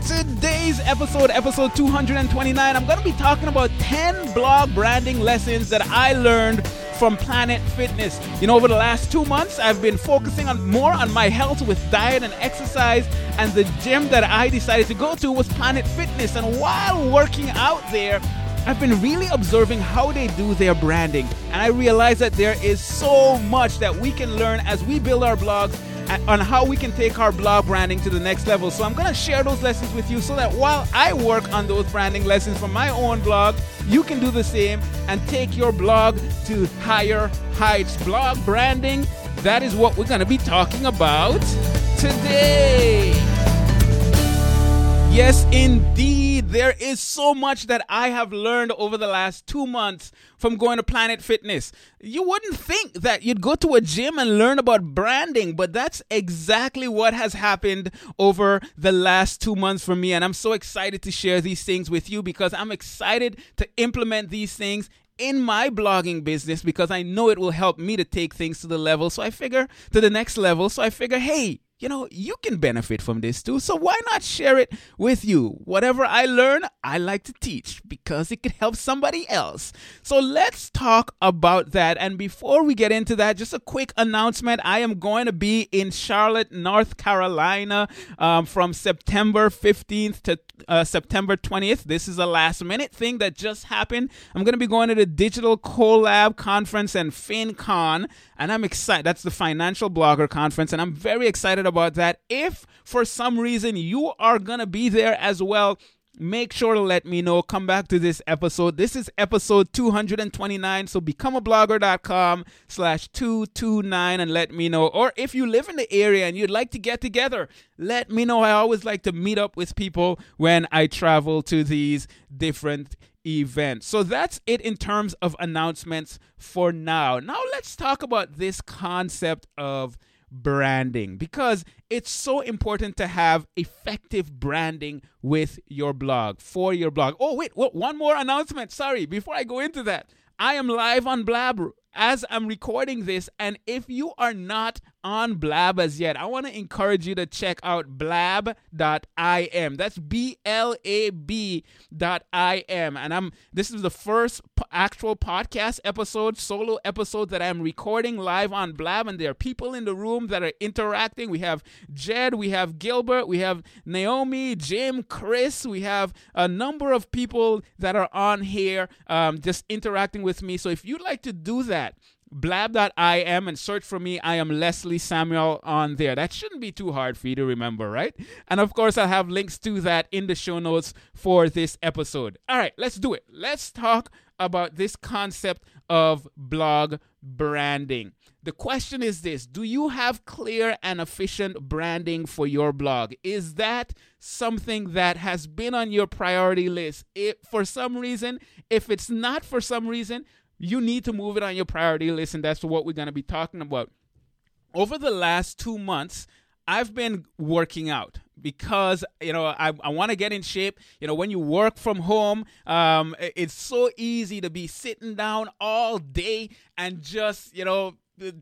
today's episode, episode 229, I'm going to be talking about 10 blog branding lessons that I learned from Planet Fitness. You know, over the last two months, I've been focusing on more on my health with diet and exercise, and the gym that I decided to go to was Planet Fitness. And while working out there, I've been really observing how they do their branding, and I realize that there is so much that we can learn as we build our blogs on how we can take our blog branding to the next level. So I'm going to share those lessons with you so that while I work on those branding lessons from my own blog, you can do the same and take your blog to higher heights. Blog branding, that is what we're going to be talking about today. Yes, indeed. There is so much that I have learned over the last two months from going to Planet Fitness. You wouldn't think that you'd go to a gym and learn about branding, but that's exactly what has happened over the last two months for me. And I'm so excited to share these things with you because I'm excited to implement these things in my blogging business because I know it will help me to take things to the level. So I figure to the next level. So I figure, hey, you know, you can benefit from this too. So why not share it with you? Whatever I learn, I like to teach because it could help somebody else. So let's talk about that. And before we get into that, just a quick announcement. I am going to be in Charlotte, North Carolina um, from September 15th to uh, September 20th. This is a last minute thing that just happened. I'm going to be going to the Digital Collab Conference and FinCon, and I'm excited. That's the Financial Blogger Conference, and I'm very excited about that. If for some reason you are going to be there as well, make sure to let me know. Come back to this episode. This is episode 229. So becomeablogger.com slash 229 and let me know. Or if you live in the area and you'd like to get together, let me know. I always like to meet up with people when I travel to these different events. So that's it in terms of announcements for now. Now let's talk about this concept of branding because it's so important to have effective branding with your blog for your blog. Oh, wait, wait, one more announcement. Sorry, before I go into that, I am live on Blab as I'm recording this. And if you are not on Blab as yet, I want to encourage you to check out blab.im. That's B L A B dot I M. And I'm this is the first actual podcast episode, solo episode that I'm recording live on Blab. And there are people in the room that are interacting. We have Jed, we have Gilbert, we have Naomi, Jim, Chris, we have a number of people that are on here um, just interacting with me. So if you'd like to do that, blab.im and search for me. I am Leslie Samuel on there. That shouldn't be too hard for you to remember, right? And of course, I'll have links to that in the show notes for this episode. All right, let's do it. Let's talk about this concept of blog branding. The question is this Do you have clear and efficient branding for your blog? Is that something that has been on your priority list? If for some reason, if it's not for some reason, you need to move it on your priority list, and that's what we're going to be talking about. Over the last two months, I've been working out because you know I, I want to get in shape. You know, when you work from home, um, it's so easy to be sitting down all day and just you know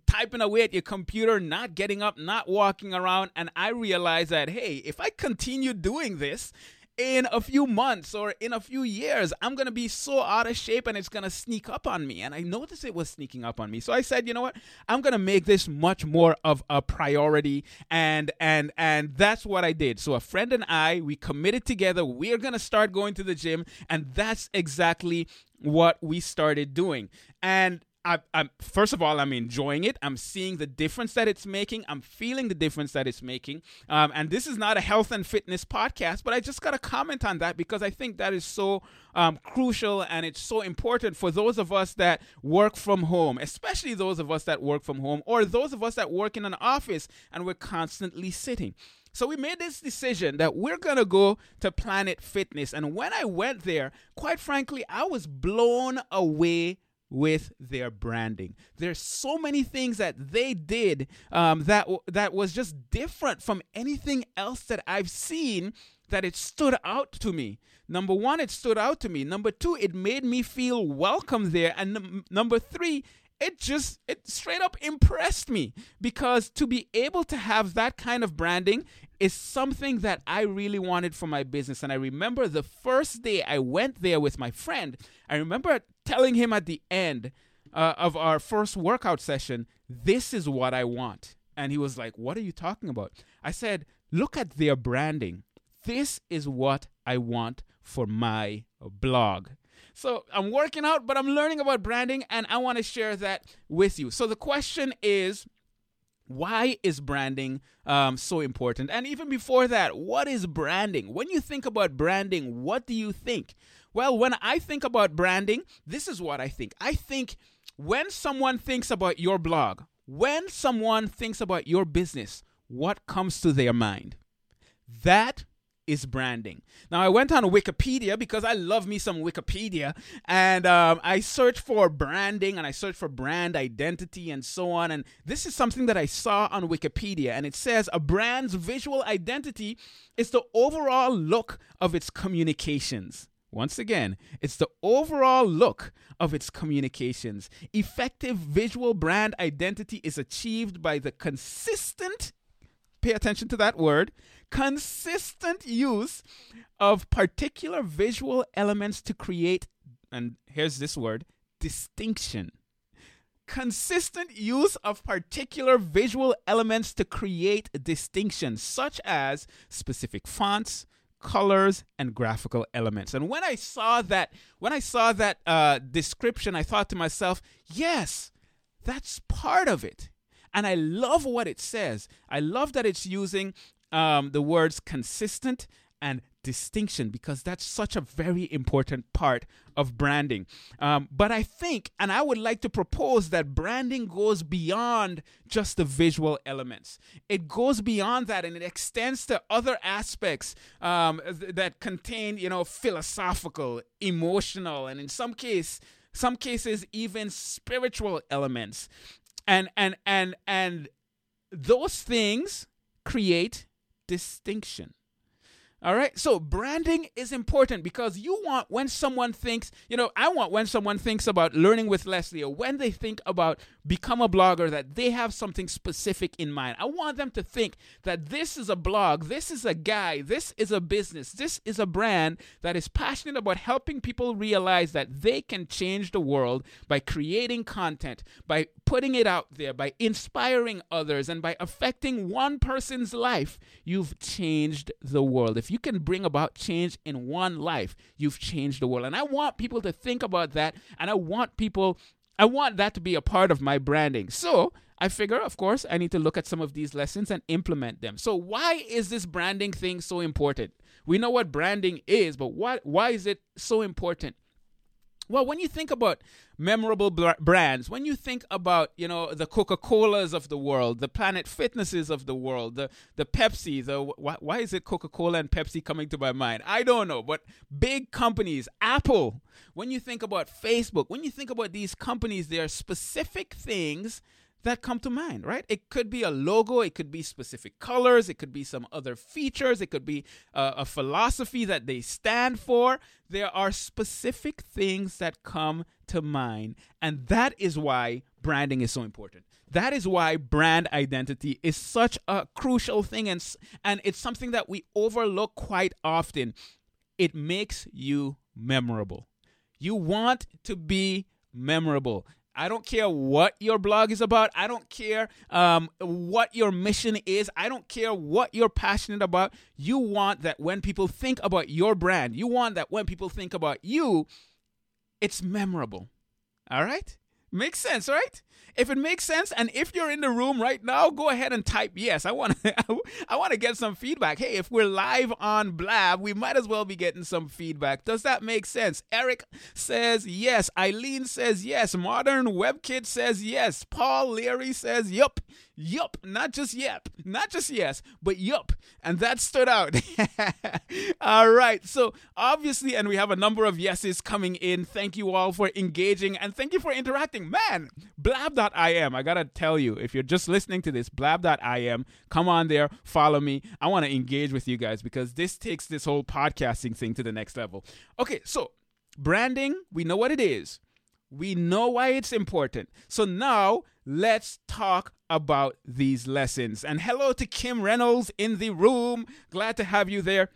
typing away at your computer, not getting up, not walking around. And I realized that hey, if I continue doing this, in a few months or in a few years, I'm going to be so out of shape and it's going to sneak up on me. And I noticed it was sneaking up on me. So I said, you know what? I'm going to make this much more of a priority. And, and, and that's what I did. So a friend and I, we committed together. We're going to start going to the gym. And that's exactly what we started doing. And I, first of all, I'm enjoying it. I'm seeing the difference that it's making. I'm feeling the difference that it's making. Um, and this is not a health and fitness podcast, but I just got to comment on that because I think that is so um, crucial and it's so important for those of us that work from home, especially those of us that work from home or those of us that work in an office and we're constantly sitting. So we made this decision that we're to go to Planet Fitness. And when I went there, quite frankly, I was blown away with their branding. There's so many things that they did um, that that was just different from anything else that I've seen that it stood out to me. Number one, it stood out to me. Number two, it made me feel welcome there. And num- number three, it just it straight up impressed me because to be able to have that kind of branding is something that I really wanted for my business. And I remember the first day I went there with my friend, I remember telling him at the end uh, of our first workout session, This is what I want. And he was like, What are you talking about? I said, Look at their branding. This is what I want for my blog. So I'm working out, but I'm learning about branding and I want to share that with you. So the question is, why is branding um, so important? And even before that, what is branding? When you think about branding, what do you think? Well, when I think about branding, this is what I think. I think when someone thinks about your blog, when someone thinks about your business, what comes to their mind? That is branding. Now, I went on Wikipedia because I love me some Wikipedia, and um, I searched for branding and I searched for brand identity and so on. And this is something that I saw on Wikipedia, and it says a brand's visual identity is the overall look of its communications. Once again, it's the overall look of its communications. Effective visual brand identity is achieved by the consistent, pay attention to that word, consistent use of particular visual elements to create, and here's this word, distinction. Consistent use of particular visual elements to create distinction, such as specific fonts, colors and graphical elements. And when i saw that when i saw that uh, description i thought to myself yes that's part of it. And i love what it says. I love that it's using um, the words consistent and distinction because that's such a very important part of branding. Um, but I think, and I would like to propose that branding goes beyond just the visual elements. It goes beyond that and it extends to other aspects um, th- that contain, you know, philosophical, emotional, and in some case, some cases even spiritual elements. And and and and those things create distinction. All right. So branding is important because you want when someone thinks, you know, I want when someone thinks about learning with Leslie or when they think about become a blogger that they have something specific in mind. I want them to think that this is a blog, this is a guy, this is a business, this is a brand that is passionate about helping people realize that they can change the world by creating content, by putting it out there, by inspiring others and by affecting one person's life. You've changed the world. If you can bring about change in one life, you've changed the world. And I want people to think about that. And I want people, I want that to be a part of my branding. So I figure, of course, I need to look at some of these lessons and implement them. So why is this branding thing so important? We know what branding is, but why, why is it so important? Well, when you think about memorable brands, when you think about, you know, the Coca-Colas of the world, the Planet Fitnesses of the world, the the Pepsi, the why, why is it Coca-Cola and Pepsi coming to my mind? I don't know, but big companies, Apple, when you think about Facebook, when you think about these companies, there are specific things that come to mind, right? It could be a logo, it could be specific colors, it could be some other features, it could be uh, a philosophy that they stand for. There are specific things that come to mind, and that is why branding is so important. That is why brand identity is such a crucial thing, and, and it's something that we overlook quite often it makes you memorable. You want to be memorable. I don't care what your blog is about. I don't care um, what your mission is. I don't care what you're passionate about. You want that when people think about your brand, you want that when people think about you, it's memorable. All right? Makes sense, right? If it makes sense, and if you're in the room right now, go ahead and type yes. I want to, I want to get some feedback. Hey, if we're live on Blab, we might as well be getting some feedback. Does that make sense? Eric says yes. Eileen says yes. Modern WebKit says yes. Paul Leary says yup. Yup, not just yep, not just yes, but yup. And that stood out. all right. So, obviously, and we have a number of yeses coming in. Thank you all for engaging and thank you for interacting. Man, blab.im. I got to tell you, if you're just listening to this, blab.im, come on there, follow me. I want to engage with you guys because this takes this whole podcasting thing to the next level. Okay, so branding, we know what it is. We know why it's important. So now let's talk about these lessons. And hello to Kim Reynolds in the room. Glad to have you there.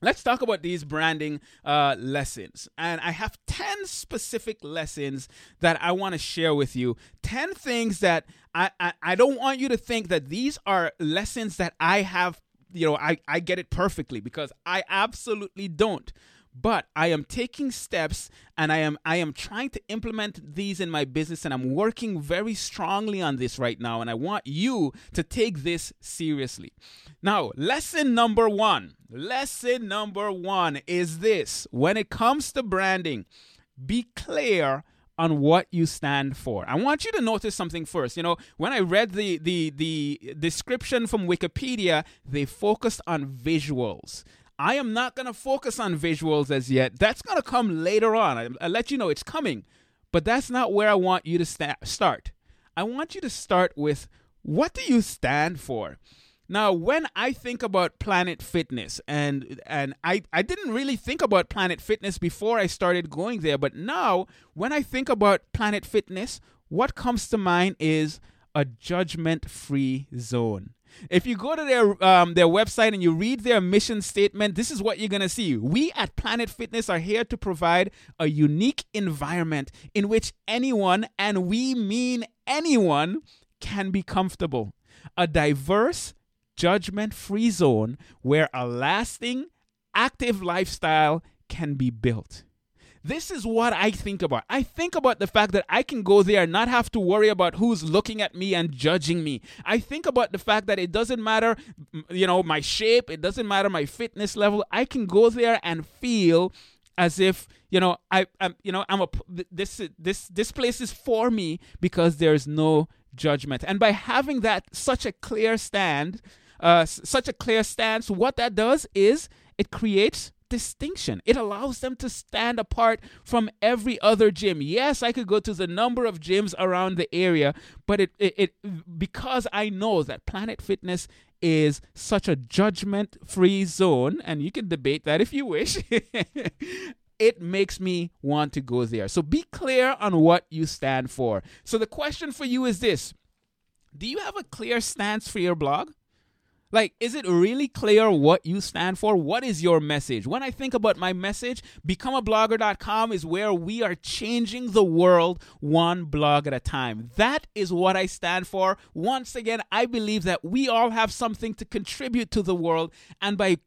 Let's talk about these branding uh, lessons. And I have 10 specific lessons that I want to share with you. 10 things that I, I, I don't want you to think that these are lessons that I have, you know, I, I get it perfectly because I absolutely don't but I am taking steps and I am I am trying to implement these in my business and I'm working very strongly on this right now and I want you to take this seriously. Now, lesson number 1. Lesson number 1 is this. When it comes to branding, be clear on what you stand for. I want you to notice something first. You know, when I read the the the description from Wikipedia, they focused on visuals. I am not going to focus on visuals as yet. That's going to come later on. I, I let you know it's coming. But that's not where I want you to sta- start. I want you to start with what do you stand for? Now, when I think about Planet Fitness, and and I, I didn't really think about Planet Fitness before I started going there, but now when I think about Planet Fitness, what comes to mind is a judgment free zone. If you go to their um, their website and you read their mission statement, this is what you're gonna see. We at Planet Fitness are here to provide a unique environment in which anyone, and we mean anyone, can be comfortable. A diverse, judgment-free zone where a lasting, active lifestyle can be built. This is what I think about. I think about the fact that I can go there and not have to worry about who's looking at me and judging me. I think about the fact that it doesn't matter, you know, my shape, it doesn't matter my fitness level. I can go there and feel as if you know I, I'm you know I'm a this this this place is for me because there's no judgment. And by having that such a clear stand, uh, such a clear stance, what that does is it creates distinction. It allows them to stand apart from every other gym. Yes, I could go to the number of gyms around the area, but it, it, it because I know that Planet Fitness is such a judgment free zone, and you can debate that if you wish. it makes me want to go there. So be clear on what you stand for. So the question for you is this Do you have a clear stance for your blog? Like, is it really clear what you stand for? What is your message? When I think about my message, becomeablogger.com is where we are changing the world one blog at a time. That is what I stand for. Once again, I believe that we all have something to contribute to the world, and by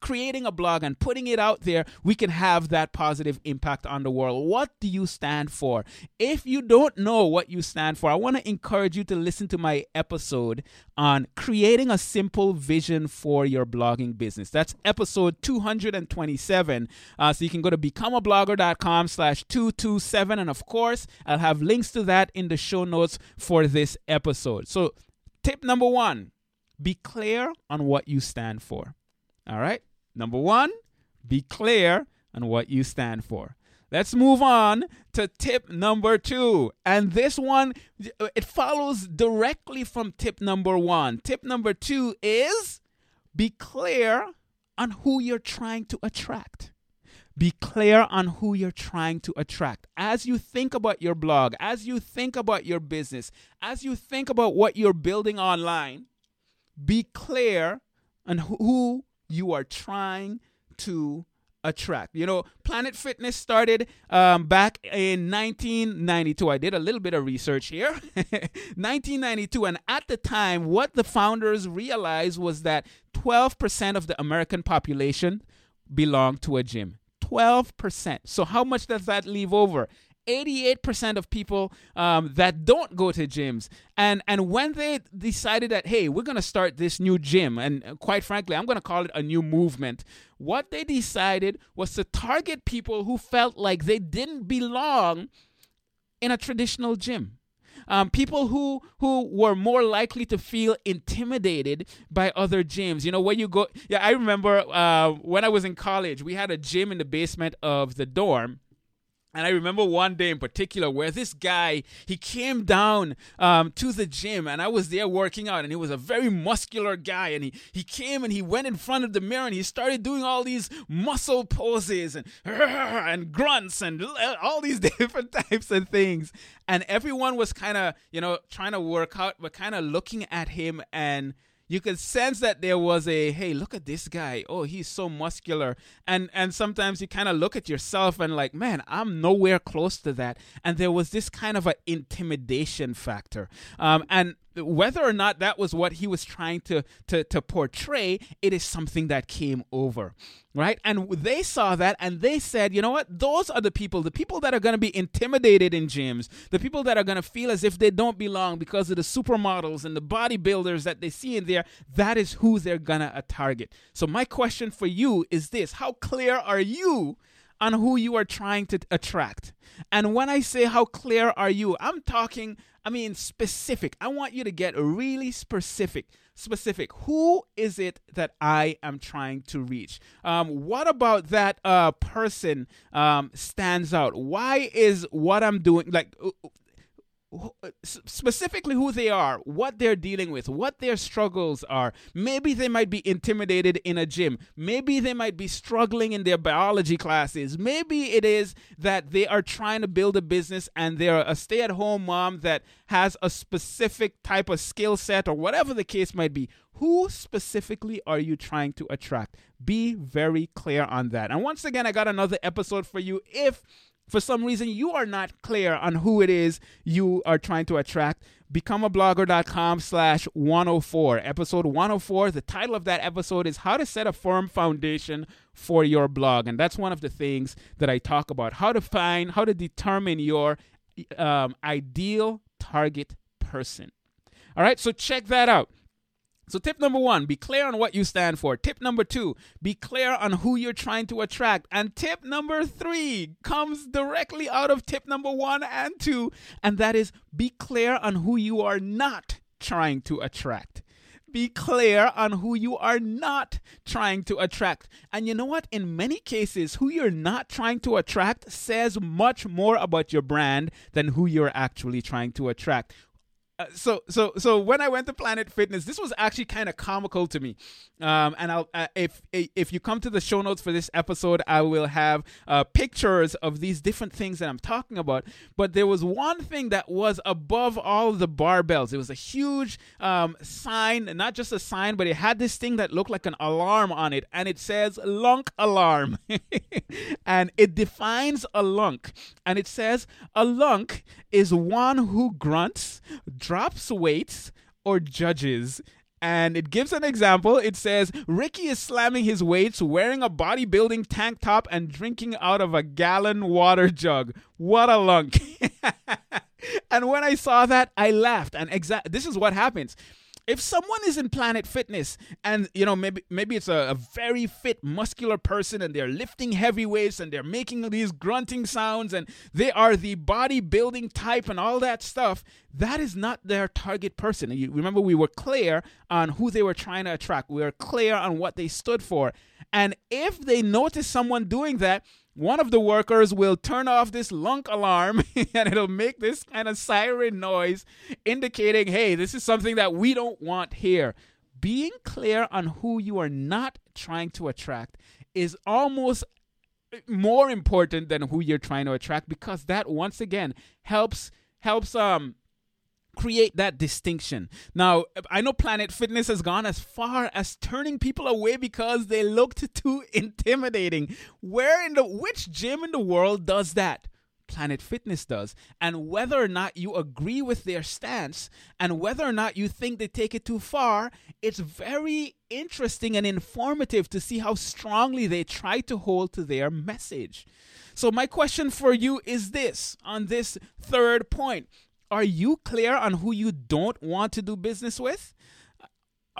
creating a blog and putting it out there, we can have that positive impact on the world. What do you stand for? If you don't know what you stand for, I want to encourage you to listen to my episode on creating a simple vision for your blogging business. That's episode 227. Uh, so you can go to becomeablogger.com slash 227. And of course, I'll have links to that in the show notes for this episode. So tip number one, be clear on what you stand for. All right. Number one, be clear on what you stand for. Let's move on to tip number two. And this one, it follows directly from tip number one. Tip number two is be clear on who you're trying to attract. Be clear on who you're trying to attract. As you think about your blog, as you think about your business, as you think about what you're building online, be clear on who you are trying to attract. You know, Planet Fitness started um, back in 1992. I did a little bit of research here. 1992. And at the time, what the founders realized was that 12% of the American population belonged to a gym. 12%. So, how much does that leave over? 88% of people um, that don't go to gyms. And, and when they decided that, hey, we're going to start this new gym, and uh, quite frankly, I'm going to call it a new movement, what they decided was to target people who felt like they didn't belong in a traditional gym. Um, people who who were more likely to feel intimidated by other gyms. You know, when you go, yeah, I remember uh, when I was in college, we had a gym in the basement of the dorm and I remember one day in particular where this guy he came down um, to the gym, and I was there working out, and he was a very muscular guy, and he he came and he went in front of the mirror and he started doing all these muscle poses and and grunts and all these different types of things, and everyone was kind of you know trying to work out, but kind of looking at him and you could sense that there was a hey look at this guy oh he's so muscular and and sometimes you kind of look at yourself and like man i'm nowhere close to that and there was this kind of an intimidation factor um, and whether or not that was what he was trying to, to, to portray, it is something that came over, right? And they saw that and they said, you know what? Those are the people, the people that are going to be intimidated in gyms, the people that are going to feel as if they don't belong because of the supermodels and the bodybuilders that they see in there. That is who they're going to target. So, my question for you is this How clear are you? on who you are trying to attract. And when I say how clear are you, I'm talking I mean, specific. I want you to get really specific. Specific. Who is it that I am trying to reach? Um, what about that uh, person um, stands out? Why is what I'm doing like? Uh, specifically who they are, what they're dealing with, what their struggles are. Maybe they might be intimidated in a gym. Maybe they might be struggling in their biology classes. Maybe it is that they are trying to build a business and they're a stay at home mom that has a specific type of skill set or whatever the case might be. Who specifically are you trying to attract? Be very clear on that. And once again, I got another episode for you if for some reason you are not clear on who it is you are trying to attract, becomeablogger.com slash 104. Episode 104, the title of that episode is How to Set a Firm Foundation for Your Blog. And that's one of the things that I talk about how to find, how to determine your um, ideal target person. All right, so check that out. So, tip number one, be clear on what you stand for. Tip number two, be clear on who you're trying to attract. And tip number three comes directly out of tip number one and two, and that is be clear on who you are not trying to attract. Be clear on who you are not trying to attract. And you know what? In many cases, who you're not trying to attract says much more about your brand than who you're actually trying to attract. Uh, so so so when I went to Planet Fitness, this was actually kind of comical to me. Um, and I'll uh, if if you come to the show notes for this episode, I will have uh, pictures of these different things that I'm talking about. But there was one thing that was above all the barbells. It was a huge um, sign, not just a sign, but it had this thing that looked like an alarm on it, and it says "lunk alarm," and it defines a lunk, and it says a lunk is one who grunts drops weights or judges. And it gives an example. It says Ricky is slamming his weights, wearing a bodybuilding tank top, and drinking out of a gallon water jug. What a lunk. and when I saw that, I laughed. And exa- this is what happens if someone is in planet fitness and you know maybe maybe it's a, a, very fit muscular person and they're lifting heavy weights and they're making these grunting sounds and they are the bodybuilding type and all that stuff that is not their target person. You remember we were clear on who they were trying to attract. We were clear on what they stood for. And if they notice someone doing that one of the workers will turn off this lunk alarm and it'll make this kind of siren noise indicating, hey, this is something that we don't want here. Being clear on who you are not trying to attract is almost more important than who you're trying to attract because that once again helps helps um create that distinction. Now, I know Planet Fitness has gone as far as turning people away because they looked too intimidating. Where in the which gym in the world does that? Planet Fitness does. And whether or not you agree with their stance and whether or not you think they take it too far, it's very interesting and informative to see how strongly they try to hold to their message. So, my question for you is this on this third point Are you clear on who you don't want to do business with?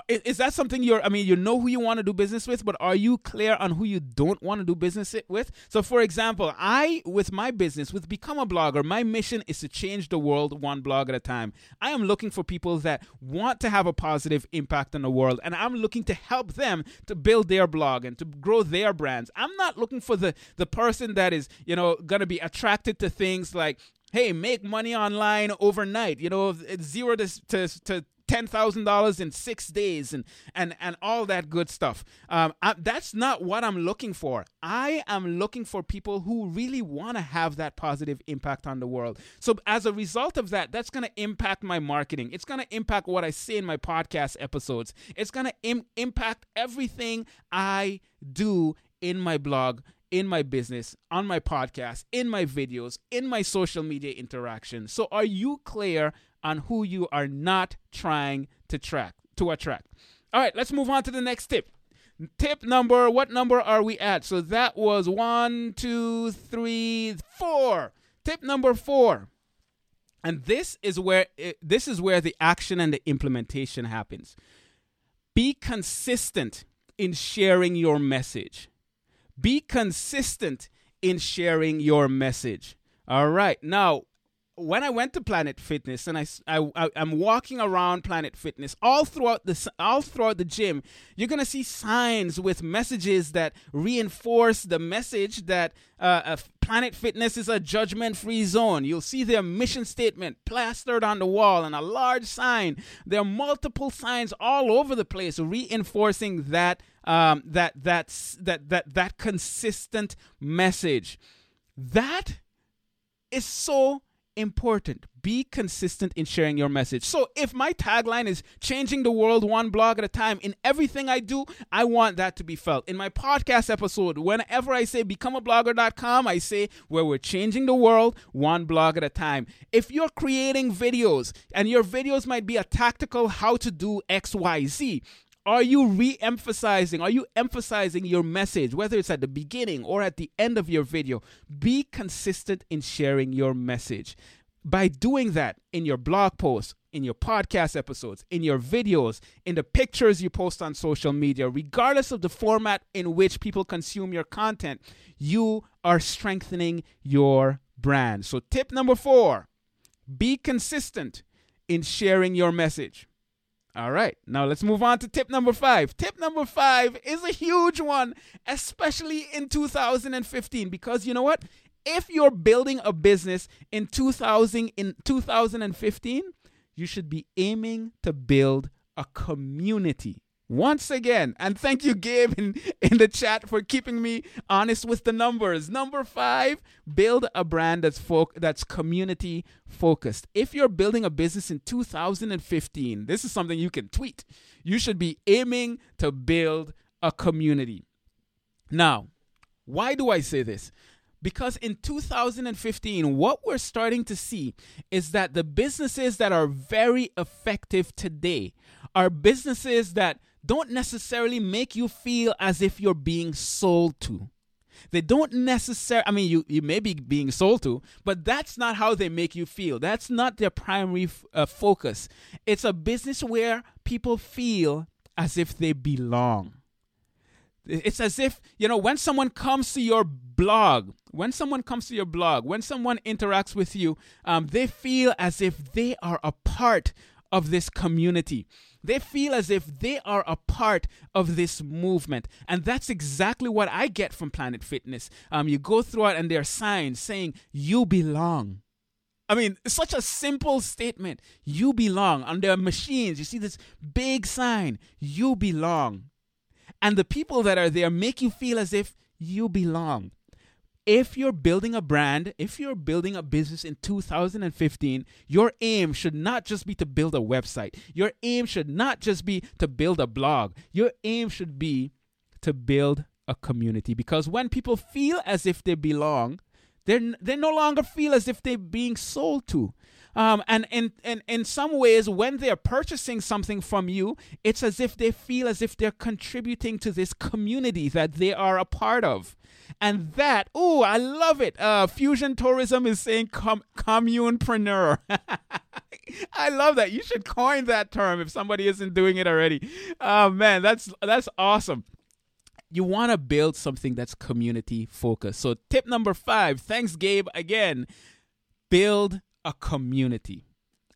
is, is that something you're i mean you know who you want to do business with but are you clear on who you don't want to do business with? So for example i with my business with become a blogger my mission is to change the world one blog at a time. I am looking for people that want to have a positive impact on the world and i'm looking to help them to build their blog and to grow their brands. I'm not looking for the the person that is you know going to be attracted to things like hey make money online overnight you know zero to, to, to ten thousand dollars in six days and and and all that good stuff. Um, I, that's not what I'm looking for. I am looking for people who really want to have that positive impact on the world. So as a result of that, that's going to impact my marketing. It's going to impact what I say in my podcast episodes. It's going to Im- impact everything I do in my blog in my business, on my podcast, in my videos, in my social media interactions. So are you clear on who you are not trying to track to attract. All right, let's move on to the next tip. Tip number, what number are we at? So that was one, two, three, four. Tip number four. And this is where it, this is where the action and the implementation happens. Be consistent in sharing your message. Be consistent in sharing your message. All right. Now, when I went to Planet Fitness and I, I, am walking around Planet Fitness all throughout the all throughout the gym, you're gonna see signs with messages that reinforce the message that uh, Planet Fitness is a judgment-free zone. You'll see their mission statement plastered on the wall and a large sign. There are multiple signs all over the place reinforcing that um, that that's that that that consistent message. That is so important. Be consistent in sharing your message. So, if my tagline is changing the world one blog at a time, in everything I do, I want that to be felt. In my podcast episode, whenever I say becomeablogger.com, I say where we're changing the world one blog at a time. If you're creating videos and your videos might be a tactical how to do XYZ, are you re emphasizing? Are you emphasizing your message, whether it's at the beginning or at the end of your video? Be consistent in sharing your message. By doing that in your blog posts, in your podcast episodes, in your videos, in the pictures you post on social media, regardless of the format in which people consume your content, you are strengthening your brand. So, tip number four be consistent in sharing your message. All right, now let's move on to tip number five. Tip number five is a huge one, especially in 2015, because you know what? If you're building a business in 2000 in 2015, you should be aiming to build a community once again. And thank you, Gabe, in, in the chat for keeping me honest with the numbers. Number five, build a brand that's fo- that's community focused. If you're building a business in 2015, this is something you can tweet. You should be aiming to build a community. Now, why do I say this? Because in 2015, what we're starting to see is that the businesses that are very effective today are businesses that don't necessarily make you feel as if you're being sold to. They don't necessarily, I mean, you, you may be being sold to, but that's not how they make you feel. That's not their primary f- uh, focus. It's a business where people feel as if they belong. It's as if, you know, when someone comes to your blog, when someone comes to your blog, when someone interacts with you, um, they feel as if they are a part of this community. They feel as if they are a part of this movement. And that's exactly what I get from Planet Fitness. Um, you go through it, and there are signs saying, You belong. I mean, such a simple statement. You belong. On their machines, you see this big sign, You belong. And the people that are there make you feel as if you belong if you're building a brand, if you're building a business in 2015, your aim should not just be to build a website. Your aim should not just be to build a blog. Your aim should be to build a community because when people feel as if they belong, they're, they no longer feel as if they're being sold to. Um, and in, in, in some ways, when they're purchasing something from you, it's as if they feel as if they're contributing to this community that they are a part of. And that, oh, I love it. Uh, Fusion Tourism is saying com- communepreneur. I love that. You should coin that term if somebody isn't doing it already. Oh man, that's that's awesome you want to build something that's community focused. So, tip number five, thanks, Gabe, again, build a community.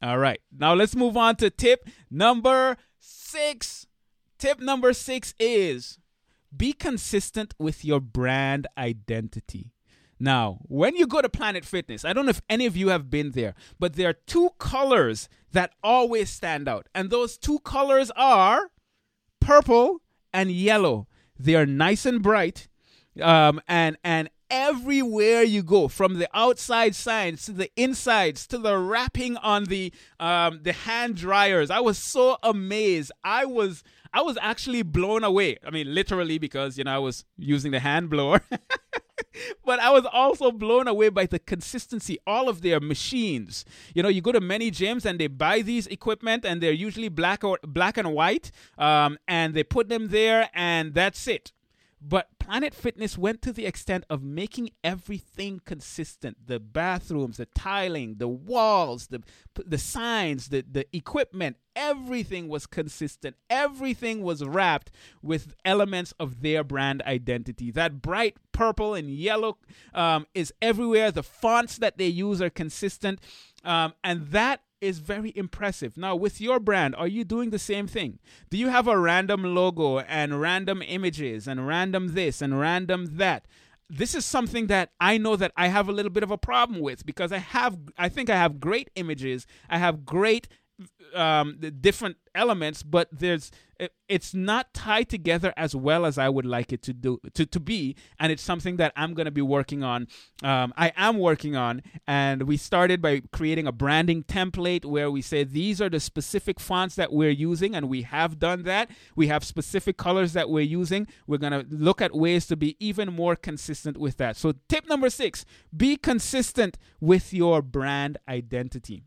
All right, now let's move on to tip number six. Tip number six is be consistent with your brand identity. Now, when you go to Planet Fitness, I don't know if any of you have been there, but there are two colors that always stand out. And those two colors are purple and yellow. They are nice and bright. Um, and and everywhere you go, from the outside signs to the insides to the wrapping on the um, the hand dryers, I was so amazed. I was I was actually blown away. I mean, literally because you know I was using the hand blower. but I was also blown away by the consistency. All of their machines. You know, you go to many gyms and they buy these equipment, and they're usually black or black and white, um, and they put them there, and that's it. But Planet Fitness went to the extent of making everything consistent the bathrooms, the tiling, the walls, the, the signs, the, the equipment, everything was consistent. Everything was wrapped with elements of their brand identity. That bright purple and yellow um, is everywhere. The fonts that they use are consistent. Um, and that is very impressive. Now, with your brand, are you doing the same thing? Do you have a random logo and random images and random this and random that? This is something that I know that I have a little bit of a problem with because I have, I think I have great images. I have great um, different elements, but there's it's not tied together as well as I would like it to do to, to be, and it's something that I'm going to be working on. Um, I am working on, and we started by creating a branding template where we say these are the specific fonts that we're using, and we have done that. We have specific colors that we're using. We're going to look at ways to be even more consistent with that. So, tip number six: be consistent with your brand identity.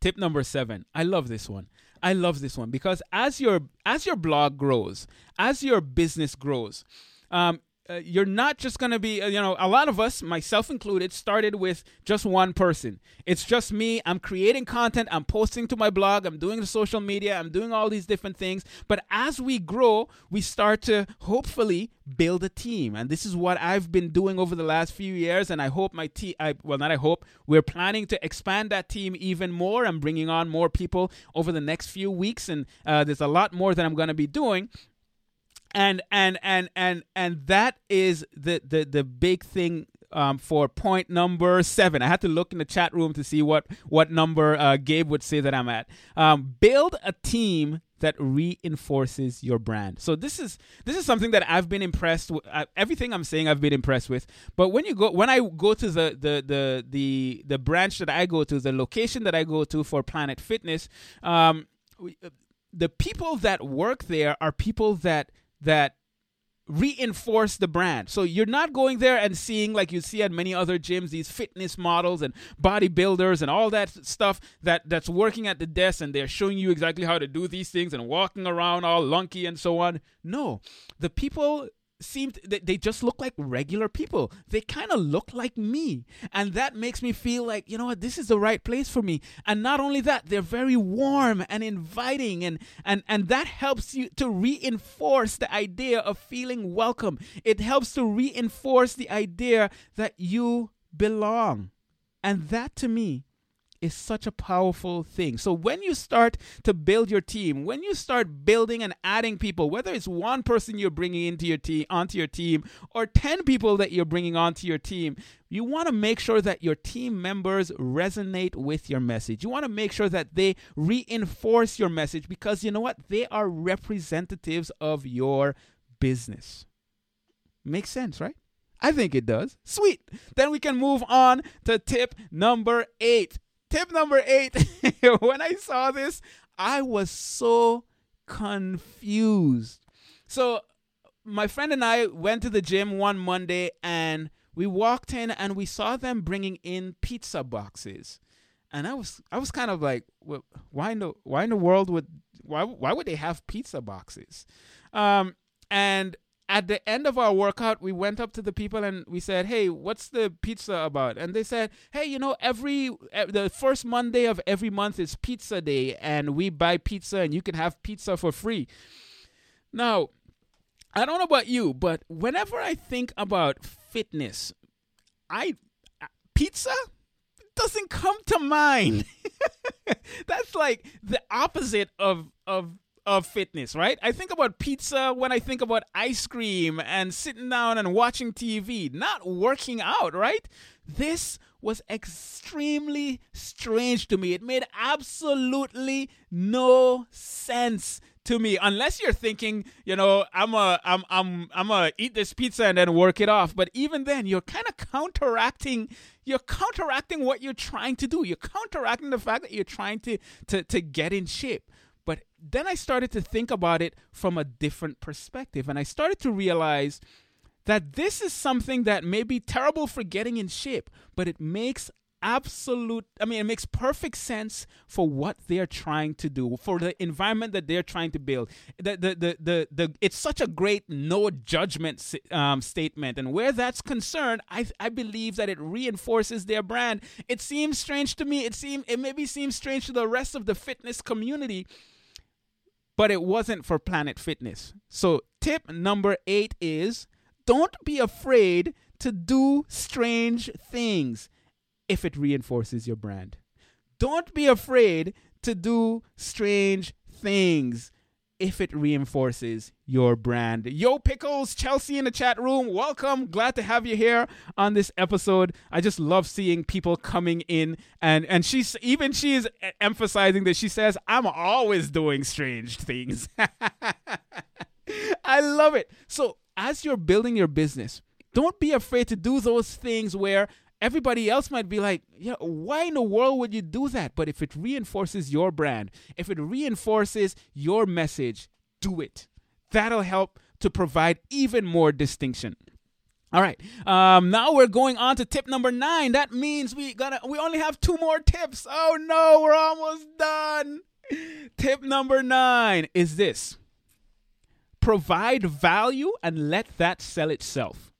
Tip number seven. I love this one. I love this one because as your as your blog grows, as your business grows, um, uh, you're not just going to be, uh, you know, a lot of us, myself included, started with just one person. It's just me. I'm creating content. I'm posting to my blog. I'm doing the social media. I'm doing all these different things. But as we grow, we start to hopefully build a team. And this is what I've been doing over the last few years. And I hope my team, well, not I hope, we're planning to expand that team even more. I'm bringing on more people over the next few weeks. And uh, there's a lot more that I'm going to be doing and and and and and that is the the the big thing um, for point number seven. I had to look in the chat room to see what what number uh, Gabe would say that I'm at. Um, build a team that reinforces your brand. So this is this is something that I've been impressed with. Uh, everything I'm saying, I've been impressed with. But when you go, when I go to the the the the the branch that I go to, the location that I go to for Planet Fitness, um, the people that work there are people that that reinforce the brand. So you're not going there and seeing like you see at many other gyms these fitness models and bodybuilders and all that stuff that that's working at the desk and they're showing you exactly how to do these things and walking around all lunky and so on. No. The people seemed they just look like regular people. They kind of look like me. And that makes me feel like you know what this is the right place for me. And not only that they're very warm and inviting and and and that helps you to reinforce the idea of feeling welcome. It helps to reinforce the idea that you belong. And that to me is such a powerful thing. So when you start to build your team, when you start building and adding people, whether it's one person you're bringing into your team onto your team or 10 people that you're bringing onto your team, you want to make sure that your team members resonate with your message. You want to make sure that they reinforce your message because you know what? They are representatives of your business. Makes sense, right? I think it does. Sweet. Then we can move on to tip number eight. Tip number eight. when I saw this, I was so confused. So, my friend and I went to the gym one Monday and we walked in and we saw them bringing in pizza boxes. And I was I was kind of like, well, why in the why in the world would why why would they have pizza boxes? Um, and at the end of our workout, we went up to the people and we said, "Hey, what's the pizza about?" And they said, "Hey, you know, every the first Monday of every month is pizza day, and we buy pizza, and you can have pizza for free." Now, I don't know about you, but whenever I think about fitness, I uh, pizza doesn't come to mind. That's like the opposite of of of fitness, right? I think about pizza when I think about ice cream and sitting down and watching TV, not working out, right? This was extremely strange to me. It made absolutely no sense to me unless you're thinking, you know, I'm a I'm I'm I'm a eat this pizza and then work it off. But even then, you're kind of counteracting you're counteracting what you're trying to do. You're counteracting the fact that you're trying to to to get in shape. But then I started to think about it from a different perspective. And I started to realize that this is something that may be terrible for getting in shape, but it makes absolute i mean it makes perfect sense for what they're trying to do for the environment that they're trying to build the the the the, the it's such a great no judgment um, statement and where that's concerned i i believe that it reinforces their brand it seems strange to me it seems it maybe seems strange to the rest of the fitness community but it wasn't for Planet Fitness. So, tip number eight is don't be afraid to do strange things if it reinforces your brand. Don't be afraid to do strange things if it reinforces your brand. Yo, Pickles, Chelsea in the chat room, welcome. Glad to have you here on this episode. I just love seeing people coming in, and and she's even she is emphasizing that she says I'm always doing strange things. I love it. So as you're building your business, don't be afraid to do those things where everybody else might be like, yeah, why in the world would you do that? But if it reinforces your brand, if it reinforces your message, do it. That'll help to provide even more distinction. All right. Um, now we're going on to tip number nine. That means we gotta we only have two more tips. Oh no, we're almost done. Tip number nine is this provide value and let that sell itself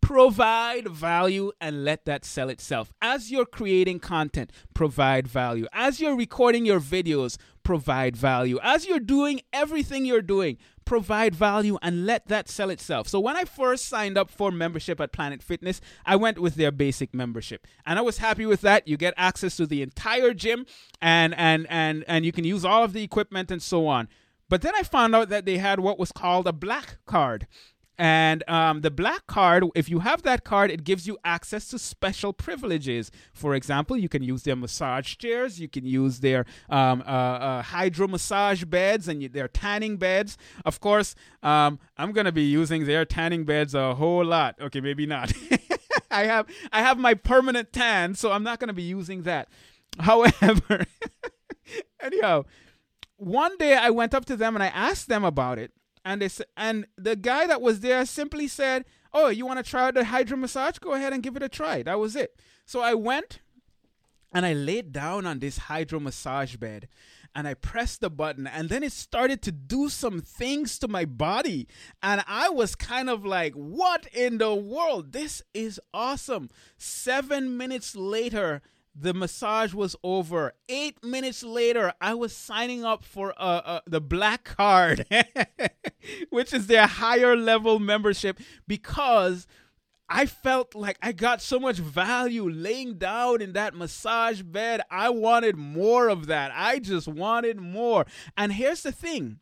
provide value and let that sell itself. As you're creating content, provide value. As you're recording your videos, provide value. As you're doing everything you're doing, provide value and let that sell itself. So when I first signed up for membership at Planet Fitness, I went with their basic membership. And I was happy with that. You get access to the entire gym and and and and you can use all of the equipment and so on. But then I found out that they had what was called a black card. And um, the black card, if you have that card, it gives you access to special privileges. For example, you can use their massage chairs, you can use their um, uh, uh, hydro massage beds, and their tanning beds. Of course, um, I'm gonna be using their tanning beds a whole lot. Okay, maybe not. I have I have my permanent tan, so I'm not gonna be using that. However, anyhow, one day I went up to them and I asked them about it and they and the guy that was there simply said, "Oh, you want to try out the hydro massage? Go ahead and give it a try." That was it. So I went and I laid down on this hydro massage bed and I pressed the button and then it started to do some things to my body and I was kind of like what in the world this is awesome 7 minutes later the massage was over. Eight minutes later, I was signing up for uh, uh, the black card, which is their higher level membership, because I felt like I got so much value laying down in that massage bed. I wanted more of that. I just wanted more. And here's the thing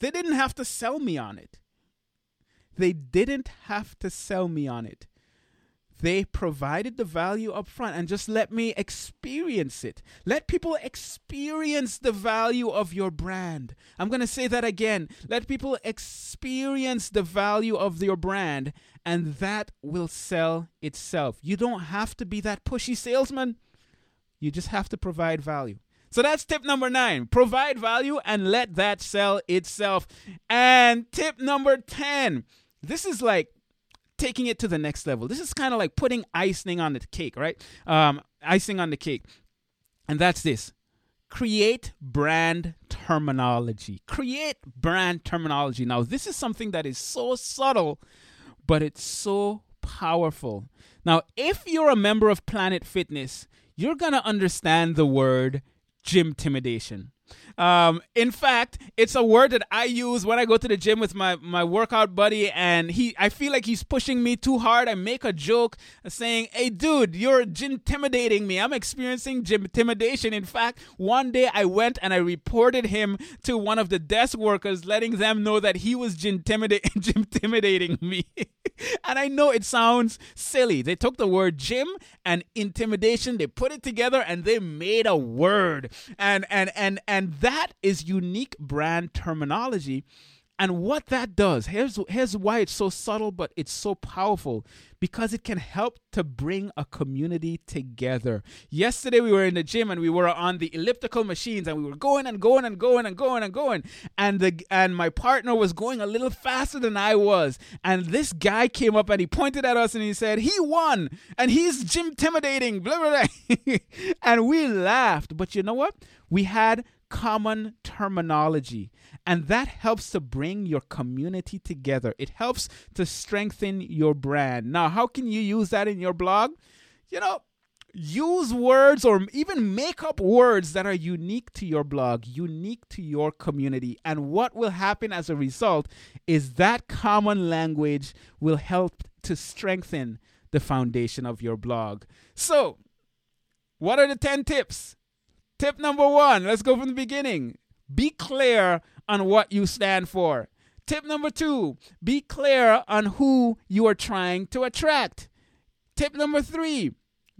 they didn't have to sell me on it. They didn't have to sell me on it they provided the value up front and just let me experience it. Let people experience the value of your brand. I'm going to say that again. Let people experience the value of your brand, and that will sell itself. You don't have to be that pushy salesman, you just have to provide value. So that's tip number nine provide value and let that sell itself. And tip number 10 this is like taking it to the next level. This is kind of like putting icing on the cake, right? Um, icing on the cake. And that's this create brand terminology. Create brand terminology. Now, this is something that is so subtle, but it's so powerful. Now, if you're a member of Planet Fitness, you're going to understand the word gym intimidation. Um, in fact, it's a word that I use when I go to the gym with my, my workout buddy, and he I feel like he's pushing me too hard. I make a joke saying, "Hey, dude, you're intimidating me. I'm experiencing gym intimidation." In fact, one day I went and I reported him to one of the desk workers, letting them know that he was gym intimidating me. and I know it sounds silly. They took the word gym and intimidation, they put it together, and they made a word. And and and and that is unique brand terminology. And what that does, here's, here's why it's so subtle, but it's so powerful because it can help to bring a community together. Yesterday, we were in the gym and we were on the elliptical machines and we were going and going and going and going and going. And, the, and my partner was going a little faster than I was. And this guy came up and he pointed at us and he said, He won and he's gym intimidating, blah, blah, blah. and we laughed. But you know what? We had common terminology. And that helps to bring your community together. It helps to strengthen your brand. Now, how can you use that in your blog? You know, use words or even make up words that are unique to your blog, unique to your community. And what will happen as a result is that common language will help to strengthen the foundation of your blog. So, what are the 10 tips? Tip number one, let's go from the beginning. Be clear on what you stand for. Tip number two, be clear on who you are trying to attract. Tip number three,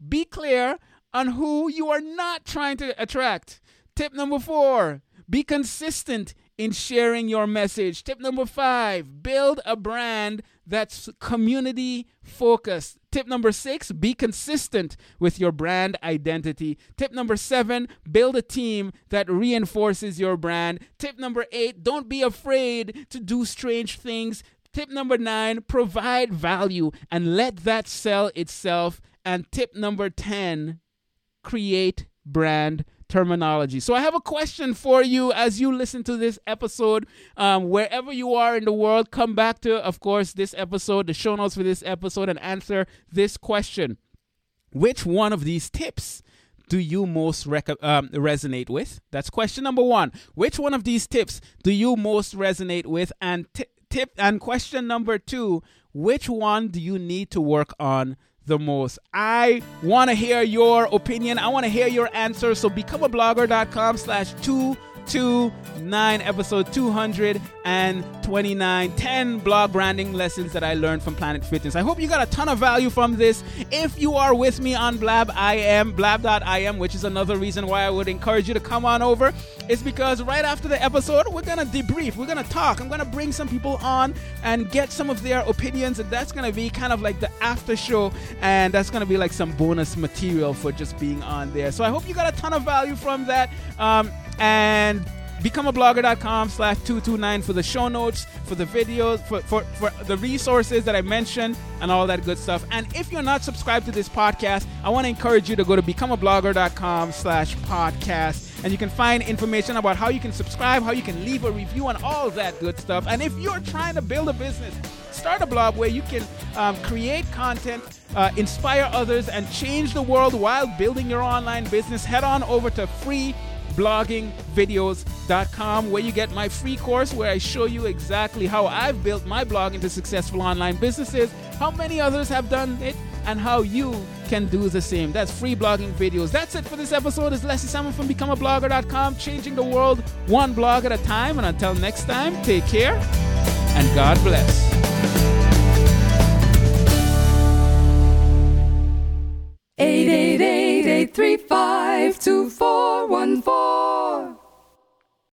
be clear on who you are not trying to attract. Tip number four, be consistent in sharing your message. Tip number five, build a brand that's community focused. Tip number six, be consistent with your brand identity. Tip number seven, build a team that reinforces your brand. Tip number eight, don't be afraid to do strange things. Tip number nine, provide value and let that sell itself. And tip number 10, create brand terminology. So I have a question for you as you listen to this episode. Um, wherever you are in the world, come back to, of course, this episode, the show notes for this episode, and answer this question. Which one of these tips do you most rec- um, resonate with? That's question number one. Which one of these tips do you most resonate with? And t- tip and question number two: Which one do you need to work on the most. I want to hear your opinion. I want to hear your answer. So become a blogger.com slash two 229, episode 229, 10 blog branding lessons that I learned from Planet Fitness. I hope you got a ton of value from this. If you are with me on Blab IM, blab.im, which is another reason why I would encourage you to come on over, is because right after the episode, we're going to debrief, we're going to talk. I'm going to bring some people on and get some of their opinions, and that's going to be kind of like the after show, and that's going to be like some bonus material for just being on there. So I hope you got a ton of value from that. Um, and becomeablogger.com slash 229 for the show notes for the videos for, for, for the resources that i mentioned and all that good stuff. And if you're not subscribed to this podcast i want to encourage you to go to becomeablogger.com slash podcast. And you can find information about how you can subscribe how you can leave a review and all that good stuff. And if you're trying to build a business start a blog where you can um, create content uh, inspire others and change the world while building your online business head on over to free bloggingvideos.com where you get my free course where I show you exactly how I've built my blog into successful online businesses, how many others have done it, and how you can do the same. That's free blogging videos. That's it for this episode. It's Leslie Samuel from BecomeAblogger.com, changing the world one blog at a time. And until next time, take care and God bless. 888 835 2414.